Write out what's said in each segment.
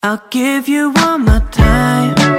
I'll give you all my time.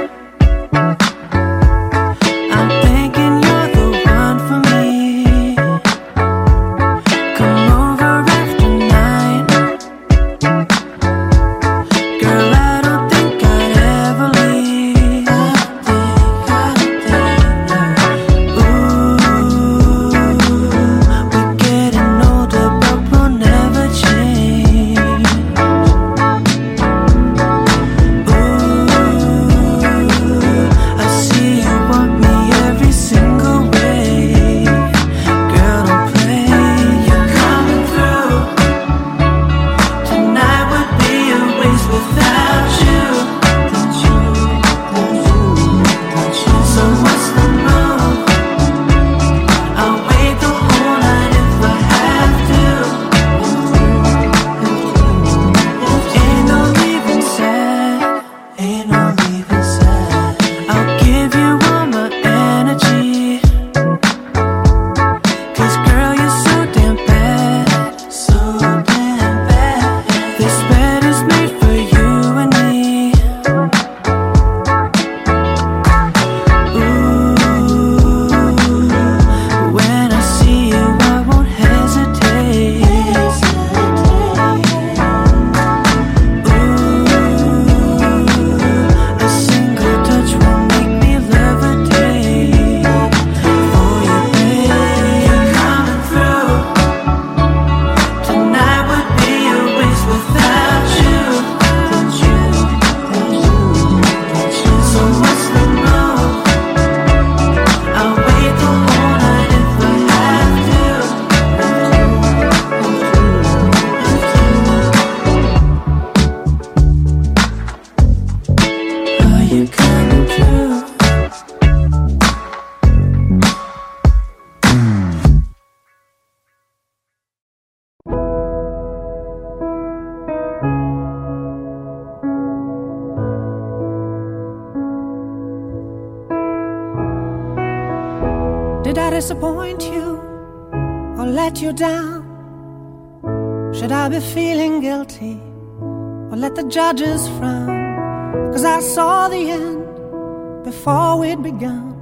Should I be feeling guilty or let the judges frown? Cause I saw the end before we'd begun.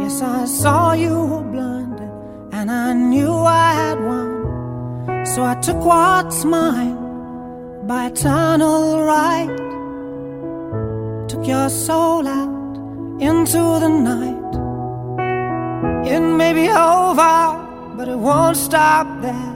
Yes, I saw you were blinded and I knew I had won. So I took what's mine by eternal right. Took your soul out into the night. It may be over, but it won't stop there.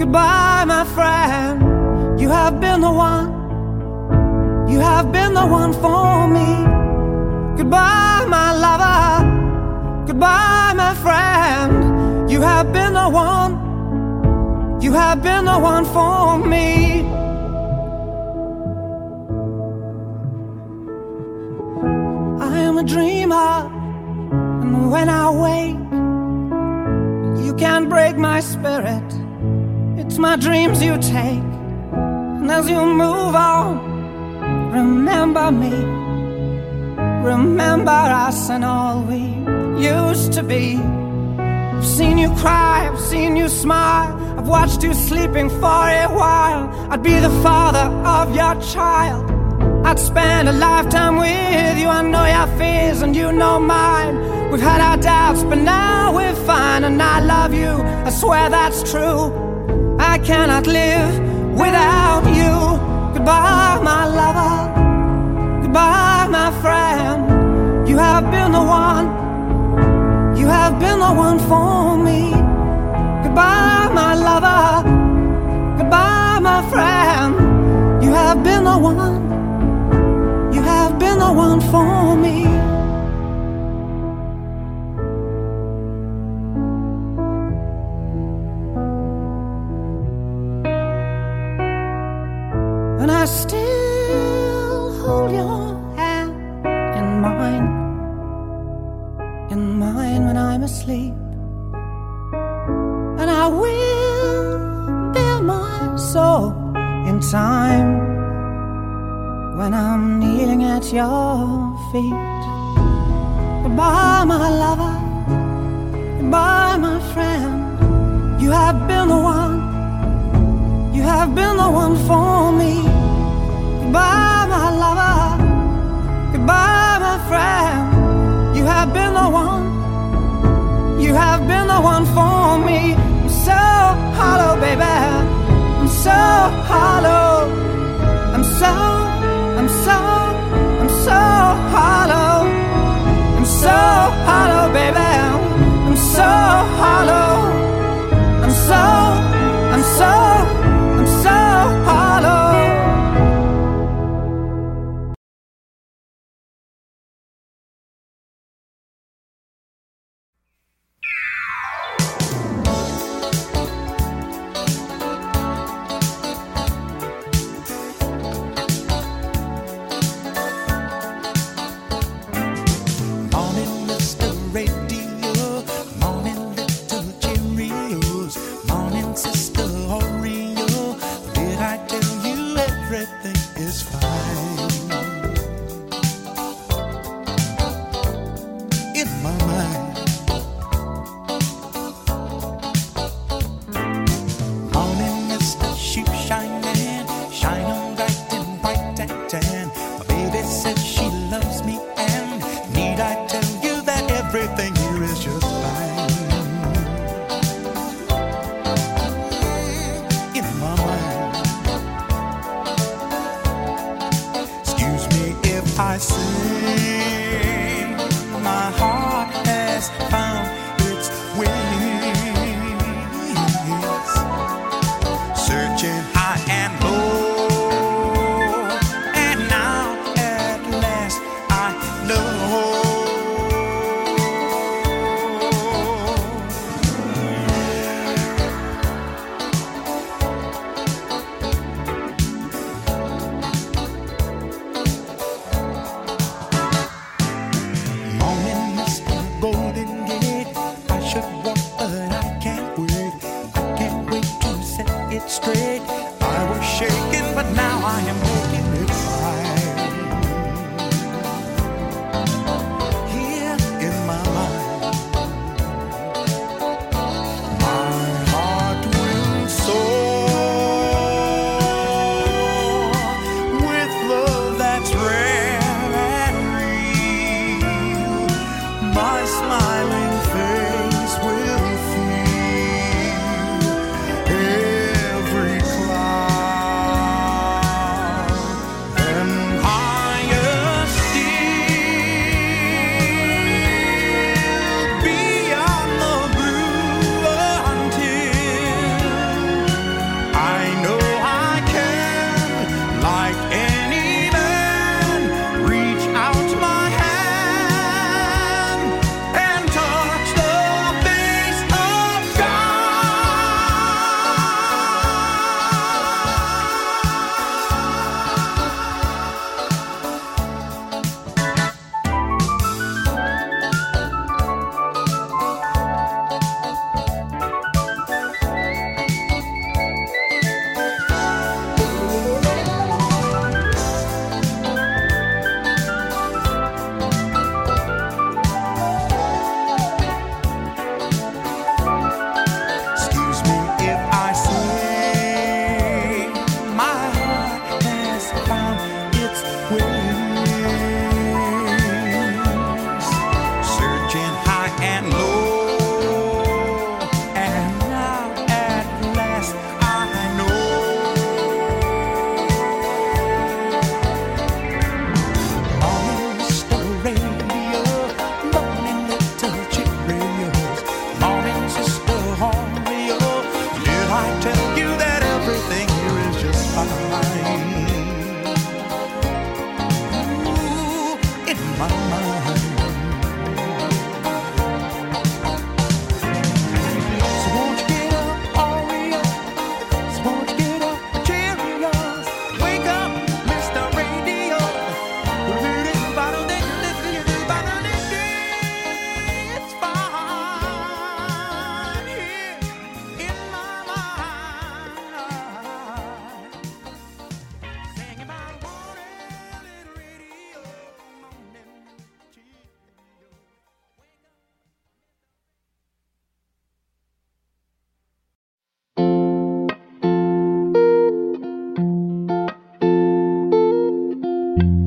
Goodbye, my friend. You have been the one. You have been the one for me. Goodbye, my lover. Goodbye, my friend. You have been the one. You have been the one for me. I am a dreamer, and when I wake, you can't break my spirit. It's my dreams you take, and as you move on, remember me. Remember us and all we used to be. I've seen you cry, I've seen you smile, I've watched you sleeping for a while. I'd be the father of your child. I'd spend a lifetime with you. I know your fears and you know mine. We've had our doubts, but now we're fine, and I love you. I swear that's true. I cannot live without you. Goodbye, my lover. Goodbye, my friend. You have been the one. You have been the one for me. Goodbye, my lover. Goodbye, my friend. You have been the one. You have been the one for me. Asleep. And I will bare my soul in time when I'm kneeling at your feet. Goodbye, my lover. Goodbye, my friend. You have been the one. You have been the one for me. Goodbye, my lover. Goodbye, my friend. You have been the one for me. I'm so hollow, baby. I'm so hollow. I'm so, I'm so, I'm so hollow. I'm so hollow, baby. I'm so hollow. I'm so,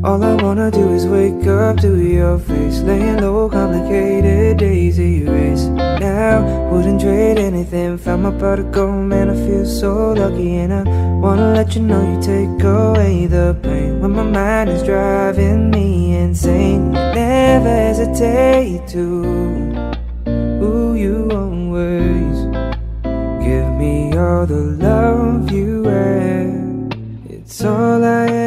All I wanna do is wake up to your face, laying low, complicated days erase. Now, wouldn't trade anything. Found my prodigal man, I feel so lucky, and I wanna let you know you take away the pain when my mind is driving me insane. Never hesitate to, ooh, you always give me all the love you have. It's all I ever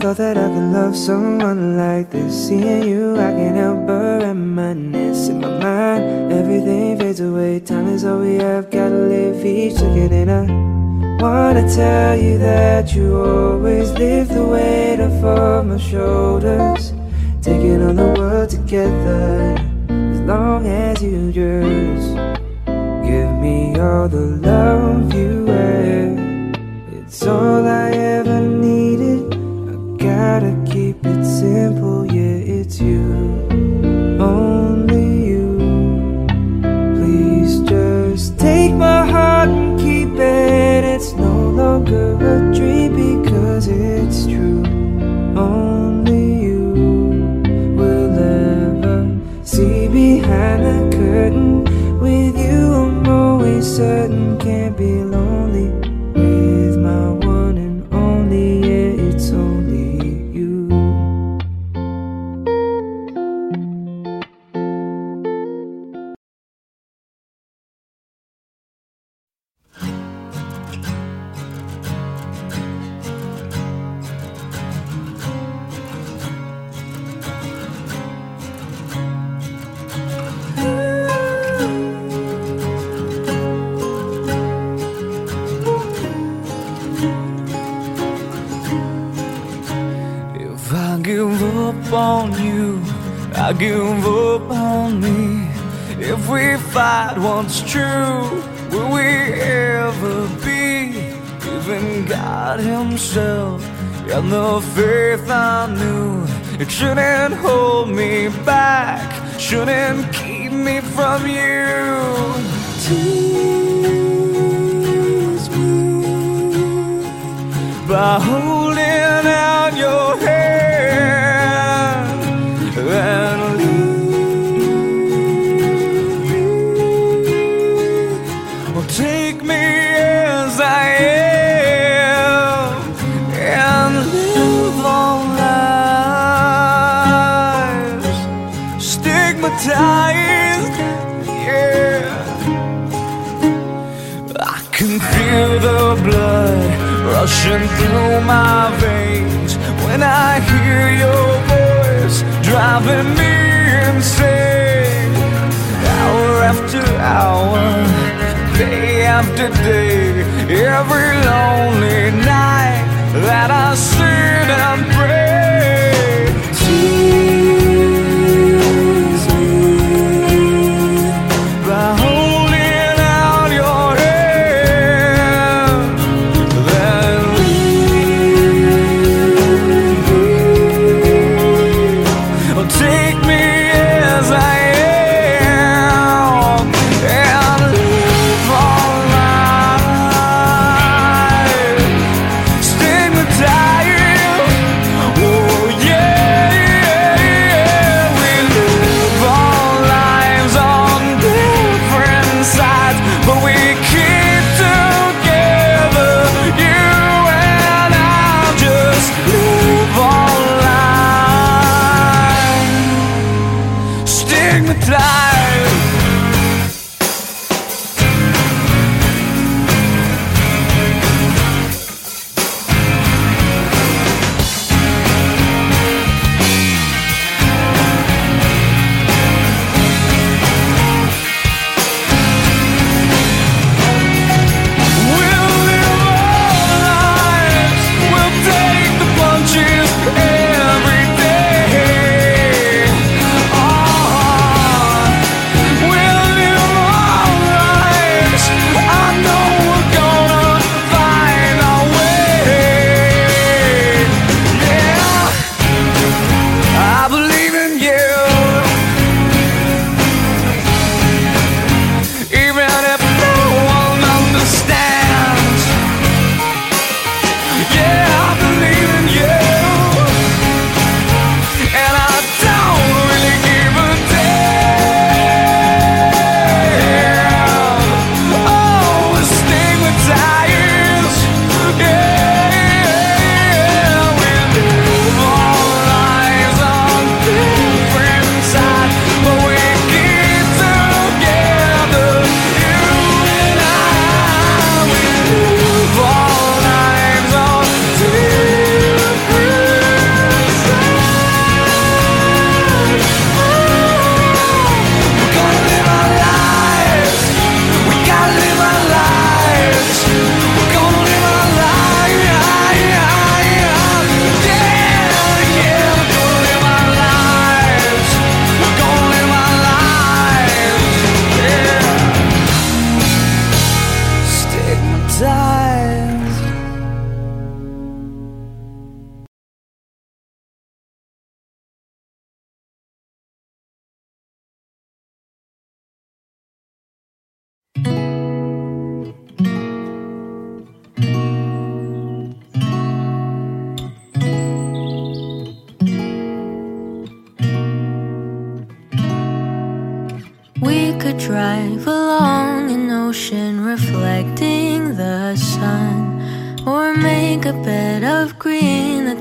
Thought that I could love someone like this. Seeing you, I can't help but reminisce in my mind. Everything fades away. Time is all we have. Gotta live each second, and I wanna tell you that you always lift the weight off of my shoulders. Taking on the world together, as long as you just give me all the love you have. It's all I ever needed. Gotta I give up on me. If we fight what's true, will we ever be? Even God Himself and the faith I knew, it shouldn't hold me back, shouldn't keep me from you. Tease me by holding out your hand rushing through my veins when I hear your voice driving me insane. Hour after hour, day after day, every lonely night that I sit and pray.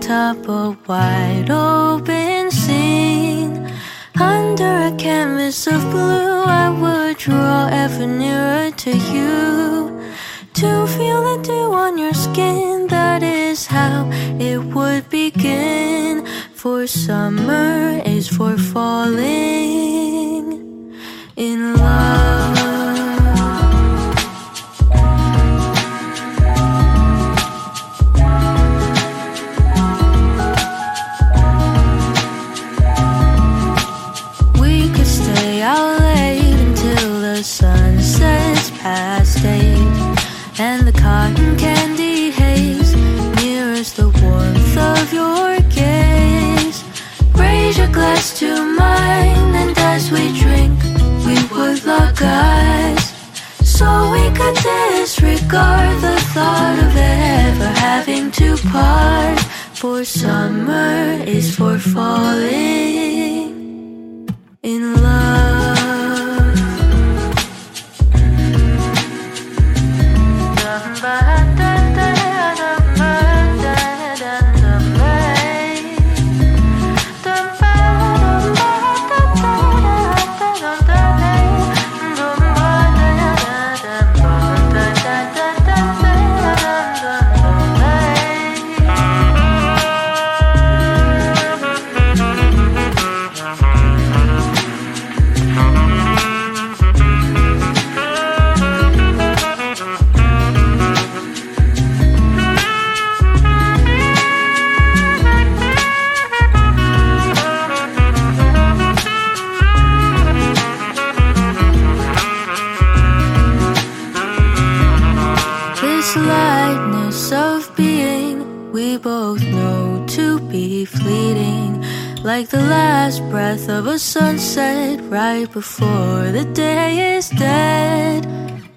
Atop a wide open scene. Under a canvas of blue, I would draw ever nearer to you. To feel the dew on your skin, that is how it would begin. For summer is for falling in love. So we could disregard the thought of ever having to part. For summer is for falling in love. Last breath of a sunset right before the day is dead.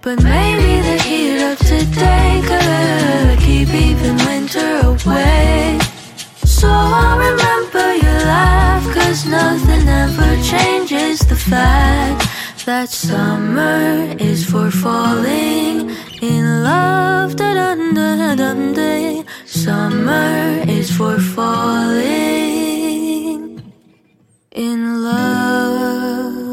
But maybe the heat of today could keep even winter away. So I'll remember your laugh, cause nothing ever changes the fact that summer is for falling in love. Da dun da dun day. Summer is for falling in love.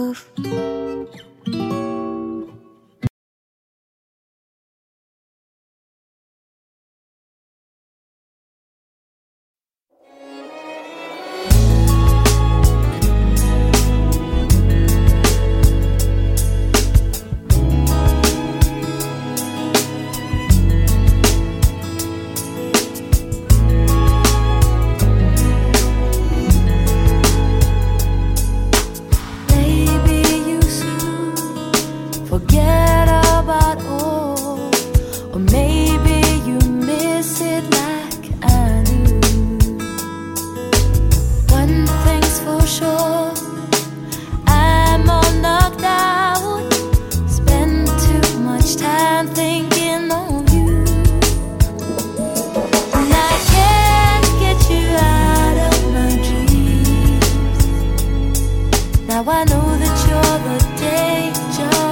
I know that you're the dangerous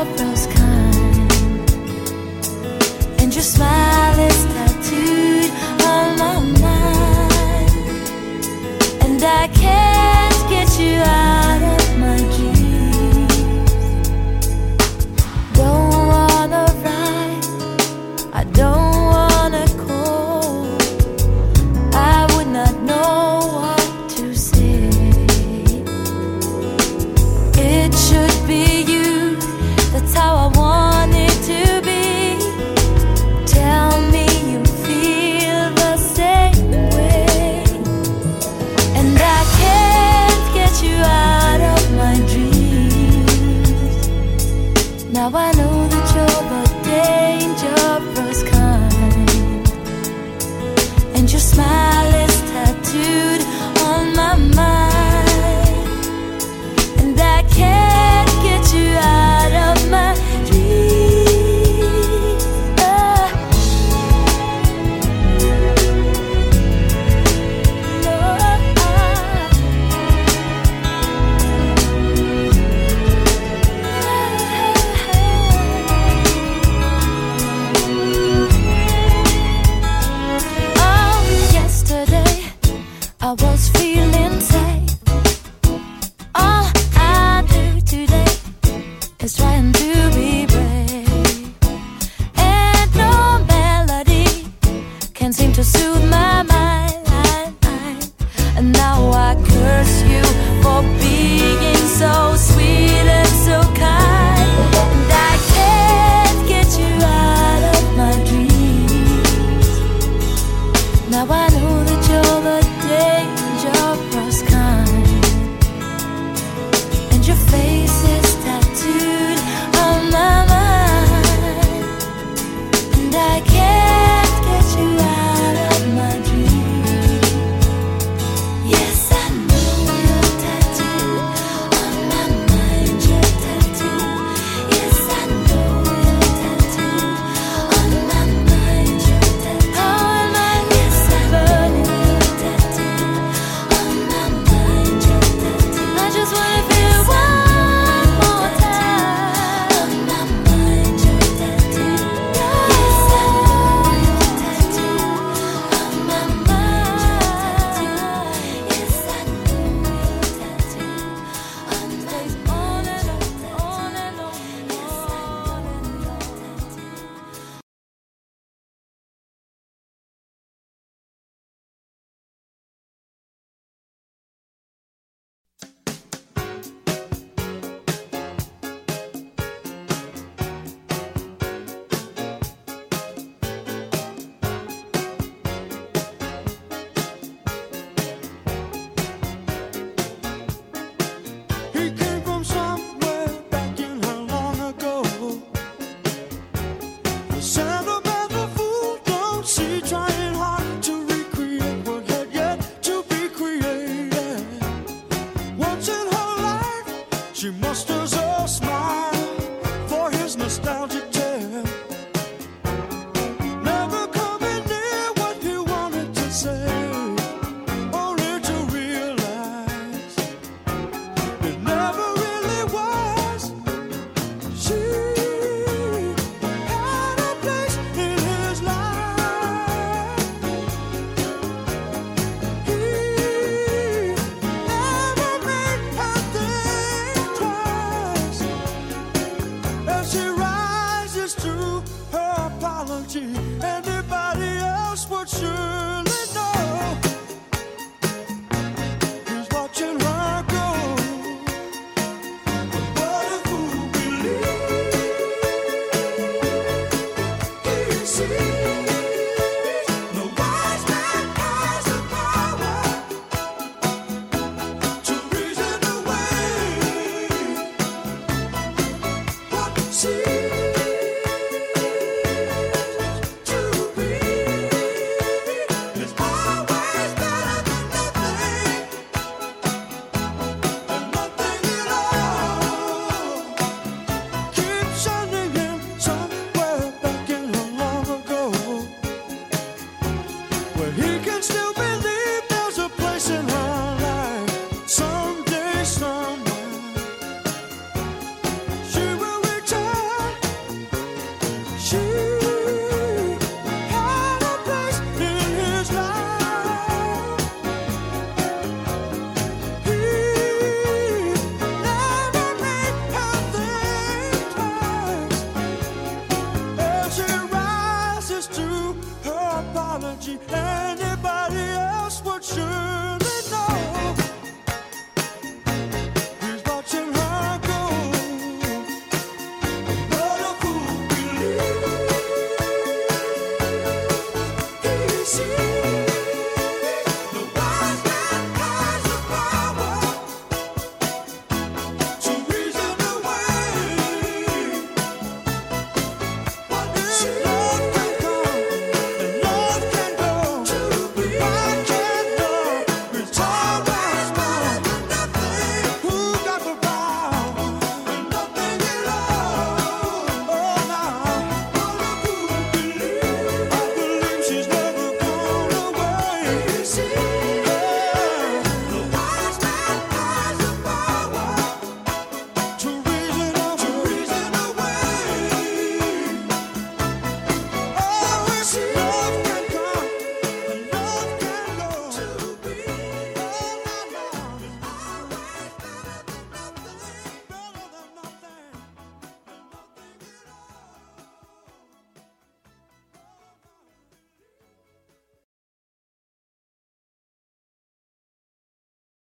her apology. Anybody else would choose.